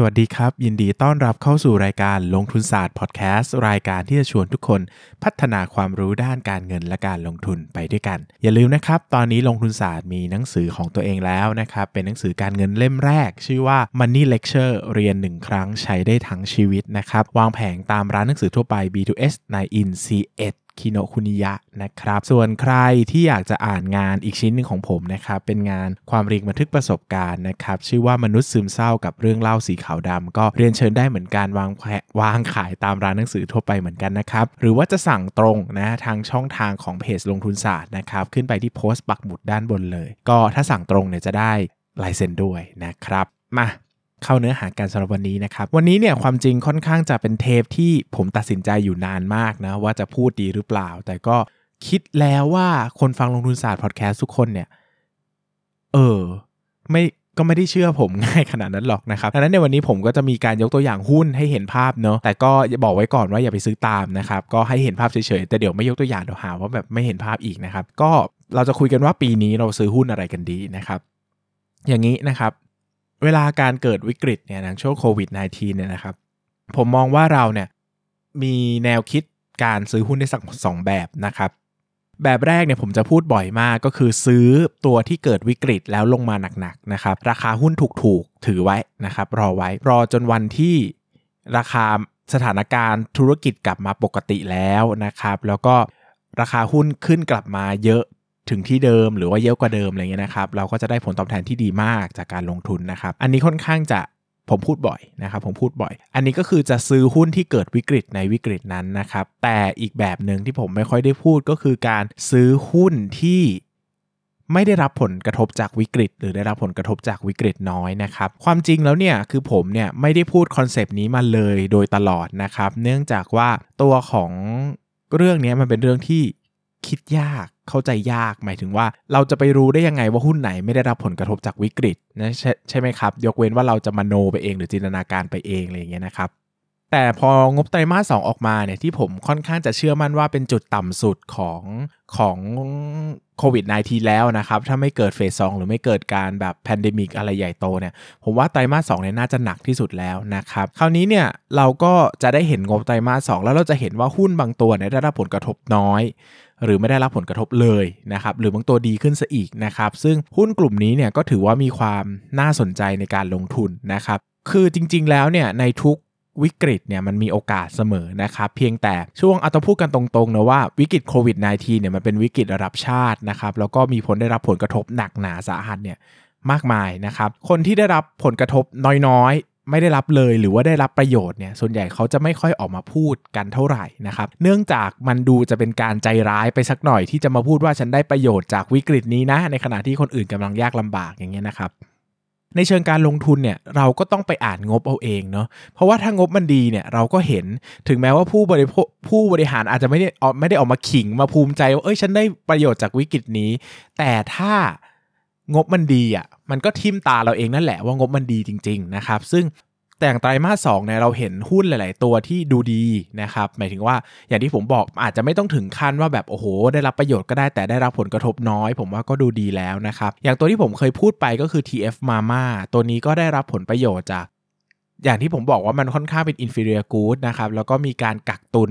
สวัสดีครับ ยินดีต้อนรับเข้าสู่รายการลงทุนศาสตร์พอดแคสต์รายการที่จะชวนทุกคนพัฒนาความรู้ด้านการเงินและการลงทุนไปด้วยกัน อย่าลืมนะครับ ตอนนี้ลงทุนศาสตร์มีหนังสือของตัวเองแล้วนะครับ เป็นหนังสือการเงินเล่มแรก ชื่อว่า Money Lecture เรียน 1 ครั้งใช้ได้ทั้งชีวิตนะครับ วางแผงตามร้านหนังสือทั่วไป B2S ใน In C1 คิโนคุนิยะนะครับ ส่วนใครที่อยากจะอ่านงานอีกชิ้นหนึ่งของผมนะครับ เป็นงานความเรียงบันทึกประสบการณ์นะครับ ชื่อว่ามนุษย์ซึมเศร้ากับเรื่องเล่าสีขาวดำก็เรียนเชิญได้เหมือนกันวางแวางขายตามร้านหนังสือทั่วไปเหมือนกันนะครับ หรือว่าจะสั่งตรงนะทางช่องทางของเพจลงทุนศาสตร์นะครับ ขึ้นไปที่โพสต์ปักหมุดด้านบนเลย ก็ถ้าสั่งตรงเนี่ยจะได้ลายเซ็นด้วยนะครับ มา เข้าเนื้อหาการสำหรับวันนี้นะครับ วันนี้เนี่ยความจริงค่อนข้างจะเป็นเทปที่ผมตัดสินใจอยู่นานมากนะ ว่าจะพูดดีหรือเปล่า แต่ก็คิดแล้วว่าคนฟังลงทุนศาสตร์พอดแคสต์ทุกคนเนี่ย เออ ไม่ก็ไม่ได้เชื่อผมง่ายขนาดนั้นหรอกนะครับดังนั้นในวันนี้ผมก็จะมีการยกตัวอย่างหุ้นให้เห็นภาพเนาะแต่ก็บอกไว้ก่อนว่าอย่าไปซื้อตามนะครับ ก็ให้เห็นภาพเฉยๆ แต่เดี๋ยวไม่ยกตัวอย่างเดี๋ยวหาว่าแบบไม่เห็นภาพอีกนะครับ ก็เราจะคุยกันว่าปีนี้เราซื้อหุ้นอะไรกันดีนะครับ อย่างนี้นะครับ เวลาการเกิดวิกฤตเนี่ยในช่วงโควิด -19 เนี่ยนะครับ ผมมองว่าเราเนี่ยมีแนวคิดการซื้อหุ้นได้สักสองแบบนะครับ แบบแรกเนี่ยผมจะพูดบ่อยมากก็คือซื้อตัวที่เกิดวิกฤตแล้วลงมาหนักๆนะครับ ราคาหุ้นถูกๆถือไว้นะครับ รอไว้รอจนวันที่ราคาสถานการณ์ธุรกิจกลับมาปกติแล้วนะครับ แล้วก็ราคาหุ้นขึ้นกลับมาเยอะ ถึงที่เดิมหรือว่าเยอะกว่าเดิมอะไรเงี้ยนะครับเราก็จะได้ผลตอบแทนที่ดีมากจากการลงทุนนะครับ อันนี้ค่อนข้างจะผมพูดบ่อยนะครับผมพูดบ่อย อันนี้ก็คือจะซื้อหุ้นที่เกิดวิกฤตในวิกฤตนั้นนะครับ แต่อีกแบบหนึ่งที่ผมไม่ค่อยได้พูดก็คือการซื้อหุ้นที่ไม่ได้รับผลกระทบจากวิกฤต หรือได้รับผลกระทบจากวิกฤตน้อยนะครับ ความจริงแล้วเนี่ยคือผมเนี่ยไม่ได้พูด concept นี้มาเลยโดยตลอดนะครับ เนื่องจากว่าตัวของเรื่องนี้มันเป็นเรื่องที่คิดยาก เข้าใจยาก หมายถึงว่าเราจะไปรู้ได้ยังไงว่าหุ้นไหนไม่ได้รับผลกระทบจากวิกฤตนะใช่ใช่ไหมครับ ยกเว้นว่าเราจะมโนไปเองหรือจินตนาการไปเองอะไรอย่างเงี้ยนะครับแต่พองบไตรมาสสองออกมาเนี่ยที่ผมค่อนข้างจะเชื่อมั่นว่าเป็นจุดต่ำสุดของของ โควิด -19 แล้วนะครับ ถ้าไม่เกิดเฟสสหรือไม่เกิดการแบบ pandemic อะไรใหญ่โตเนี่ย ผมว่าไตรมาสสองเนี่ยน่าจะหนักที่สุดแล้วนะครับ คราวนี้เนี่ยเราก็จะได้เห็นงบไตรมาสสองแล้วเราจะเห็นว่าหุ้นบางตัวเนี่ยได้รับผลกระทบน้อย หรือไม่ได้รับผลกระทบเลยนะครับ หรือบางตัวดีขึ้นซะอีกนะครับ ซึ่งหุ้นกลุ่มนี้เนี่ยก็ถือว่ามีความน่าสนใจในการลงทุนนะครับ คือจริง ๆ แล้วเนี่ยในทุก วิกฤตเนี่ยมันมีโอกาสเสมอนะครับเพียงแต่ช่วงเอาต้องพูดกันตรงๆนะว่าวิกฤตโควิด -19 เนี่ยมันเป็นวิกฤตระดับชาตินะครับแล้วก็มีผลได้รับผลกระทบหนักหนาสาหัสเนี่ยมากมายนะครับคนที่ได้รับผลกระทบน้อยไม่ได้รับเลยหรือว่าได้รับประโยชน์เนี่ยส่วนใหญ่เขาจะไม่ค่อยออกมาพูดกันเท่าไหร่นะครับเนื่องจากมันดูจะเป็นการใจร้ายไปสักหน่อยที่จะมาพูดว่าฉันได้ประโยชน์จากวิกฤตนี้นะ ในขณะที่คนอื่นกำลังยากลำบากอย่างเงี้ยนะครับ ในเชิงการลงทุนเนี่ยเราก็ต้องไปอ่านงบเอาเองเนาะเพราะว่าถ้างบมันดีเนี่ยเราก็เห็นถึงแม้ว่าผู้บริผู้บริหารอาจจะไม่ได้ออกไม่ได้ออกมาขิงมาภูมิใจว่าเอ้ยฉันได้ประโยชน์จากวิกฤตนี้ แต่ถ้างบมันดีอะมันก็ทิมตาเราเองนั่นแหละว่างบมันดีจริง ๆนะครับ ซึ่ง แต่อย่างไตรมาสสองเนี่ยเราเห็นหุ้นหลาย ๆ ตัวที่ดูดีนะครับหมายถึงว่าอย่างที่ผมบอกอาจจะไม่ต้องถึงขั้นว่าแบบโอ้โห ได้รับประโยชน์ก็ได้แต่ได้รับผลกระทบน้อย ผมว่าก็ดูดีแล้วนะครับอย่างตัวที่ผมเคยพูดไปก็คือ TF Mama ตัวนี้ก็ได้รับผลประโยชน์จากอย่างที่ผมบอกว่ามันค่อนข้างเป็น inferior good นะครับแล้วก็มีการกักตุน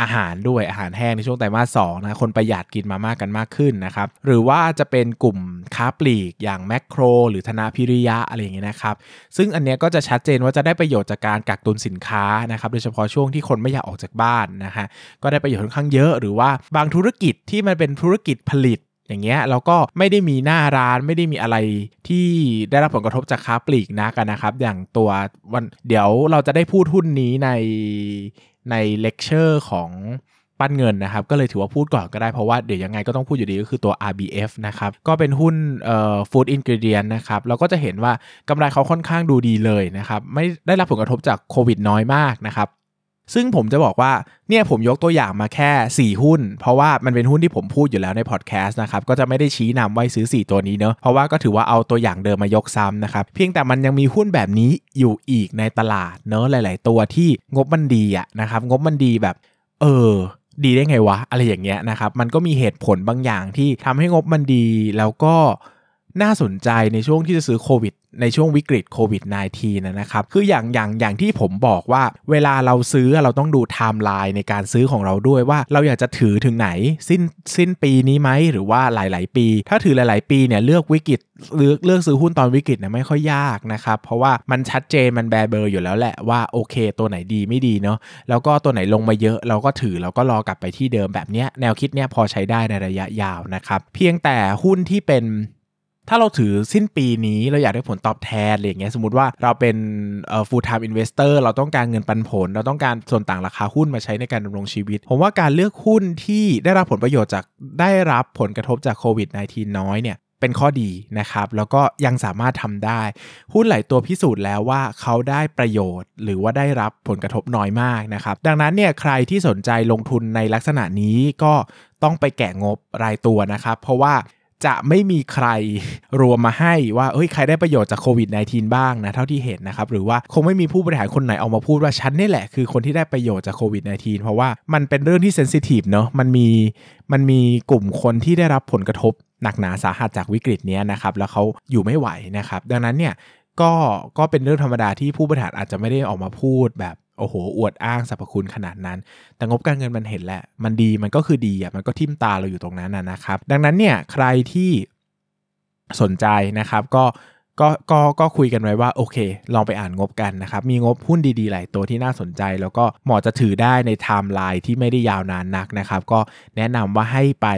อาหารด้วยอาหารแห้งในช่วงไตรมาสสองนะคนประหยัดกินมามากกันมากขึ้นนะครับหรือว่าจะเป็นกลุ่มค้าปลีกอย่างแมคโคร หรือธนาพิริยะอะไรอย่างเงี้ยนะครับซึ่งอันเนี้ยก็จะชัดเจนว่าจะได้ประโยชน์จากการกักตุนสินค้านะครับโดยเฉพาะช่วงที่คนไม่อยากออกจากบ้านนะฮะก็ได้ประโยชน์ค่อนข้างเยอะหรือว่าบางธุรกิจที่มันเป็นธุรกิจผลิตอย่างเงี้ยเราก็ไม่ได้มีหน้าร้านไม่ได้มีอะไรที่ได้รับผลกระทบจากค้าปลีกนักนะครับ อย่างตัววันเดี๋ยวเราจะได้พูดหุ้นนี้ใน ในเลคเชอร์ของปั้นเงินนะครับ ก็เลยถือว่าพูดก่อนก็ได้เพราะว่าเดี๋ยวยังไงก็ต้องพูดอยู่ดีก็คือตัว RBF นะครับ ก็เป็นหุ้นเอ่อ food ingredient นะครับ เราก็จะเห็นว่ากำไรเขาค่อนข้างดูดีเลยนะครับ ไม่ได้รับผลกระทบจากโควิดน้อยมากนะครับ ซึ่งผมจะบอกว่าเนี่ยผมยกตัวอย่างมาแค่ 4 หุ้น เพราะว่ามันเป็นหุ้นที่ผมพูดอยู่แล้วในพอดแคสต์นะครับ ก็จะไม่ได้ชี้นำไว้ซื้อ 4 ตัวนี้เนอะเพราะว่าก็ถือว่าเอาตัวอย่างเดิมมายกซ้ำนะครับ เพียงแต่มันยังมีหุ้นแบบนี้อยู่อีกในตลาดเนอะหลาย ๆ ตัวที่งบมันดีอะนะครับงบมันดีแบบ เออดีได้ไงวะ อะไรอย่างเงี้ยนะครับ มันก็มีเหตุผลบางอย่างที่ทำให้งบมันดี แล้วก็น่าสนใจในช่วงที่จะซื้อโควิด ในช่วงวิกฤตโควิด -19 นะครับ คืออย่างอย่างอย่างที่ผมบอกว่า เวลาเราซื้อเราต้องดูไทม์ไลน์ในการซื้อของเราด้วยว่าเราอยากจะถือถึงไหน สิ้นสิ้นปีนี้ไหมหรือว่าหลาย ๆ ปี ถ้าถือหลาย ๆ ปีเนี่ยเลือกวิกฤตเลือกเลือกซื้อหุ้นตอนวิกฤตเนี่ยไม่ค่อยยากนะครับเพราะว่ามันชัดเจนมันแบเบอร์อยู่แล้วแหละว่าโอเค ตัวไหนดีไม่ดีเนาะแล้วก็ตัวไหนลงมาเยอะ เราก็ถือเราก็รอกลับไปที่เดิมแบบเนี้ยแนวคิดเนี้ยพอใช้ได้ในระยะยาวนะครับเพียงแต่หุ้นที่เป็น ถ้าเราถือสิ้นปีนี้เราอยากได้ผลตอบแทนอะไรอย่างเงี้ยสมมติว่าเราเป็นเอ่อ full time investor เราต้องการเงินปันผล เราต้องการส่วนต่างราคาหุ้นมาใช้ในการดำรงชีวิต ผมว่าการเลือกหุ้นที่ได้รับผลประโยชน์จากได้รับผลกระทบจากโควิด -19 น้อยเนี่ยเป็นข้อดีนะครับ แล้วก็ยังสามารถทำได้ หุ้นหลายตัวพิสูจน์แล้วว่าเขาได้ประโยชน์ หรือว่าได้รับผลกระทบน้อยมากนะครับ ดังนั้นเนี่ยใครที่สนใจลงทุนในลักษณะนี้ก็ต้องไปแกะงบรายตัวนะครับ เพราะว่า จะไม่มีใครรวมมาให้ว่าเฮ้ยใครได้ประโยชน์จากโควิด -19 บ้างนะเท่าที่เห็นนะครับหรือว่าคงไม่มีผู้บริหารคนไหนออกมาพูดว่าฉันนี่แหละคือคนที่ได้ประโยชน์จากโควิด -19 เพราะว่ามันเป็นเรื่องที่เซนซิทีฟเนาะมันมีมันมีกลุ่มคนที่ได้รับผลกระทบหนักหนาสาหัสจากวิกฤตนี้นะครับแล้วเขาอยู่ไม่ไหวนะครับดังนั้นเนี่ยก็ก็เป็นเรื่องธรรมดาที่ผู้บริหารอาจจะไม่ได้ออกมาพูดแบบ โอ้โห อวดอ้างสรรพคุณขนาดนั้น แต่งบการเงินมันเห็นแหละ มันดีมันก็คือดีอะ มันก็ทิ่มตาเราอยู่ตรงนั้นนะครับ ดังนั้นเนี่ยใครที่สนใจนะครับ ก็ก็ก็ก็คุยกันไว้ว่าโอเค ลองไปอ่านงบกันนะครับ มีงบหุ้นดีๆ หลายตัวที่น่าสนใจ แล้วก็เหมาะจะถือได้ในไทม์ไลน์ที่ไม่ได้ยาวนานนักนะครับ ก็แนะนำว่าให้ไป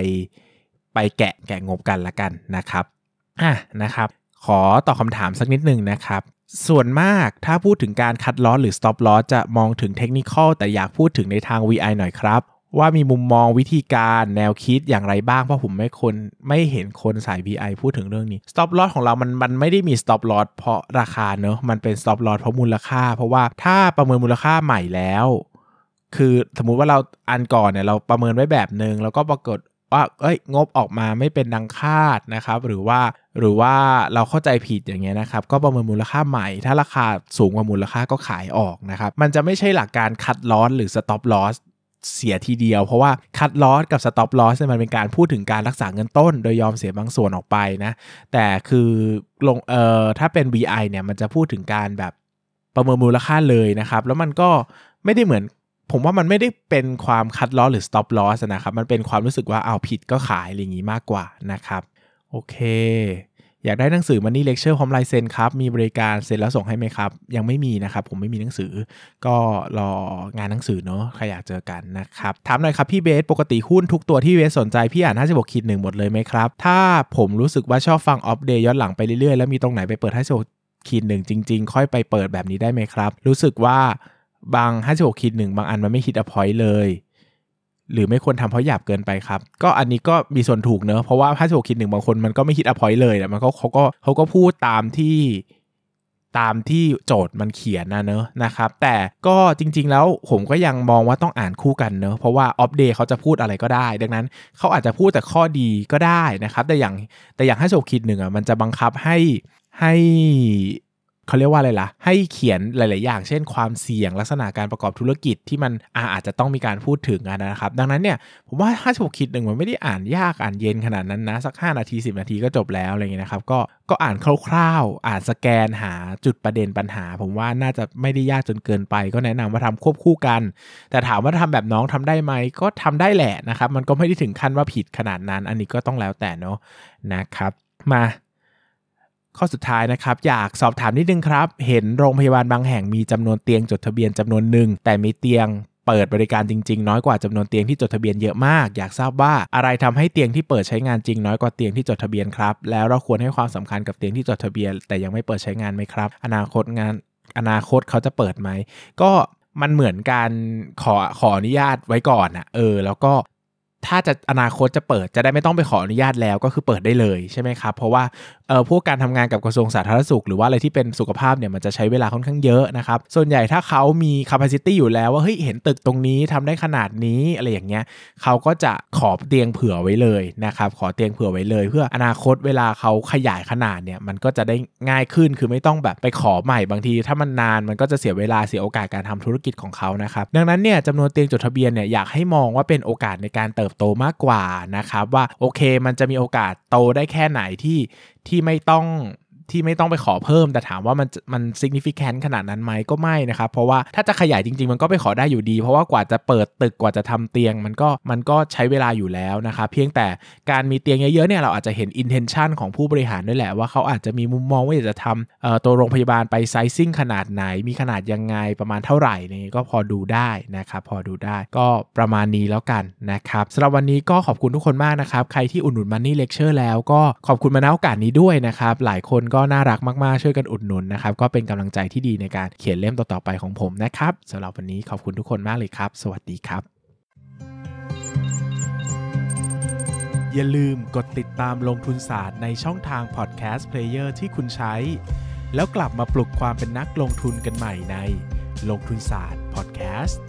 ไปแกะแกะงบกันละกันนะครับอะนะครับ ขอตอบคำถามสักนิดหนึ่งนะครับ ส่วนมากถ้าพูดถึงการ cut loss หรือ stop loss จะมองถึงเทคนิคแต่อยากพูดถึงในทาง VI หน่อยครับ ว่ามีมุมมองวิธีการแนวคิดอย่างไรบ้าง เพราะผมไม่คนไม่เห็นคนสาย VI พูดถึงเรื่องนี้ stop loss ของเรามันมันไม่ได้มี stop loss เพราะราคาเนอะมันเป็น stop loss เพราะมูลค่า เพราะว่าถ้าประเมินมูลค่าใหม่แล้วคือสมมุติว่าเราอันก่อนเนี่ยเราประเมินไว้แบบหนึ่งแล้วก็ปรากฏ ว่าเอ้ยงบออกมาไม่เป็นดังคาดนะครับ หรือว่าหรือว่าเราเข้าใจผิดอย่างเงี้ยนะครับ ก็ประเมินมูลค่าใหม่ ถ้าราคาสูงกว่ามูลค่าก็ขายออกนะครับ มันจะไม่ใช่หลักการ cut loss หรือ stop loss เสียทีเดียว เพราะว่า cut loss กับ stop loss เนี่ยมันเป็นการพูดถึงการรักษาเงินต้น โดยยอมเสียบางส่วนออกไปนะแต่คือลงเอ่อถ้าเป็น VI เนี่ยมันจะพูดถึงการแบบประเมินมูลค่าเลยนะครับ แล้วมันก็ไม่ได้เหมือน ผมว่ามันไม่ได้เป็นความ cut loss หรือ stop loss นะครับ มันเป็นความรู้สึกว่าเราผิดก็ขายอะไรอย่างนี้มากกว่านะครับ โอเค อยากได้หนังสือ Money Lecture พร้อมลายเซ็นครับ มีบริการเซ็นแล้วส่งให้ไหมครับ ยังไม่มีนะครับ ผมไม่มีหนังสือ ก็รองานหนังสือเนาะใครอยากเจอกันนะครับ ถามหน่อยครับพี่เบส ปกติหุ้นทุกตัวที่เบสสนใจ พี่อ่าน 56ขีดหนึ่งหมดเลยไหมครับ ถ้าผมรู้สึกว่าชอบฟัง Opp Day ย้อนหลังไปเรื่อยๆ แล้วมีตรงไหนไปเปิด56ขีดหนึ่งจริง ๆ ค่อยไปเปิดแบบนี้ได้ไหมครับ รู้สึกว่า บาง 56ขีดหนึ่งบางอันมันไม่ get the point เลย หรือไม่ควรทำเพราะหยาบเกินไปครับ ก็อันนี้ก็มีส่วนถูกเนอะเพราะว่า56ขีดหนึ่งบางคนมันก็ไม่ get the point เลยแต่มันก็เขาก็เขาก็พูดตามที่ตามที่โจทย์มันเขียนนะเนอะนะครับ แต่ก็จริงๆแล้วผมก็ยังมองว่าต้องอ่านคู่กันเนอะเพราะว่าออฟเดย์เขาจะพูดอะไรก็ได้ ดังนั้นเขาอาจจะพูดแต่ข้อดีก็ได้นะครับ แต่อย่างแต่อย่างห้าโจคิดหนึ่งอะมันจะบังคับให้ให้ เขาเรียกว่าอะไรล่ะ ให้เขียนหลาย ๆ อย่าง เช่น ความเสี่ยงลักษณะการประกอบธุรกิจที่มันอาอาจจะต้องมีการพูดถึงนะครับ ดังนั้นเนี่ยผมว่าถ้าถูกคิดหนึ่งมันไม่ได้อ่านยากอ่านเย็นขนาดนั้นนะ สัก 5 นาที 10 นาทีก็จบแล้วอะไรเงี้ยนะครับก็ก็อ่านคร่าว ๆ อ่านสแกนหาจุดประเด็นปัญหา ผมว่าน่าจะไม่ได้ยากจนเกินไป ก็แนะนำว่าทำควบคู่กัน แต่ถามว่าทำแบบน้องทำได้ไหมก็ทำได้แหละนะครับมันก็ไม่ได้ถึงขั้นว่าผิดขนาดนั้น อันนี้ก็ต้องแล้วแต่เนาะนะครับมา ข้อสุดท้ายนะครับ อยากสอบถามนิดนึงครับ เห็นโรงพยาบาลบางแห่งมีจำนวนเตียงจดทะเบียนจำนวนหนึ่งแต่มีเตียงเปิดบริการจริง ๆ น้อยกว่าจำนวนเตียงที่จดทะเบียนเยอะมาก อยากทราบว่าอะไรทำให้เตียงที่เปิดใช้งานจริงน้อยกว่าเตียงที่จดทะเบียนครับ แล้วเราควรให้ความสำคัญกับเตียงที่จดทะเบียน แต่ยังไม่เปิดใช้งานไหมครับ อนาคตงานอนาคตเขาจะเปิดไหมก็มันเหมือนการขอขออนุญาตไว้ก่อนอะเออ แล้วก็ถ้าจะอนาคตจะเปิดจะได้ไม่ต้องไปขออนุญาตแล้วก็คือเปิดได้เลยใช่ไหมครับ เพราะว่า เอ่อพวกการทำงานกับกระทรวงสาธารณสุข หรือว่าอะไรที่เป็นสุขภาพเนี่ยมันจะใช้เวลาค่อนข้างเยอะนะครับ ส่วนใหญ่ถ้าเขามี capacity อยู่แล้วว่าเฮ้ยเห็นตึกตรงนี้ทำได้ขนาดนี้อะไรอย่างเงี้ยเขาก็จะขอเตียงเผื่อไว้เลยนะครับ ขอเตียงเผื่อไว้เลย เพื่ออนาคตเวลาเขาขยายขนาดเนี่ยมันก็จะได้ง่ายขึ้นคือไม่ต้องแบบไปขอใหม่บางที ถ้ามันนานมันก็จะเสียเวลาเสียโอกาสการทำธุรกิจของเขานะครับดังนั้นเนี่ยจำนวนเตียงจดทะเบียนเนี่ยอยากให้มองว่าเป็นโอกาสในการเติบโตมากกว่านะครับว่าโอเคมันจะมีโอกาสโตได้แค่ไหนที่ที่ไม่ต้อง ที่ไม่ต้องไปขอเพิ่ม แต่ถามว่ามันมัน significant ขนาดนั้นไหมก็ไม่นะครับเพราะว่าถ้าจะขยายจริง ๆ มันก็ไปขอได้อยู่ดี เพราะว่ากว่าจะเปิดตึกกว่าจะทำเตียง มันก็มันก็ใช้เวลาอยู่แล้วนะครับเพียงแต่การมีเตียงเยอะๆเนี่ยเราอาจจะเห็น intention ของผู้บริหารด้วยแหละว่าเขาอาจจะมีมุมมองว่าอยากจะทำตัวโรงพยาบาลไป sizing ขนาดไหน มีขนาดยังไงประมาณเท่าไหร่นี่ก็พอดูได้นะครับพอดูได้ก็ประมาณนี้แล้วกันนะครับสำหรับวันนี้ก็ขอบคุณทุกคนมากนะครับใครที่อุดหนุน Money Lecture แล้วก็ขอบคุณมาณโอกาสนี้ด้วยนะครับหลายคนก็็น่ารักมากๆ ช่วยกันอุดหนุนนะครับ ก็เป็นกำลังใจที่ดีในการเขียนเล่มต่อๆไปของผมนะครับสำหรับวันนี้ขอบคุณทุกคนมากเลยครับ สวัสดีครับ อย่าลืมกดติดตามลงทุนศาสตร์ในช่องทางพอดแคสต์เพลเยอร์ที่คุณใช้ แล้วกลับมาปลุกความเป็นนักลงทุนกันใหม่ในลงทุนศาสตร์พอดแคสต์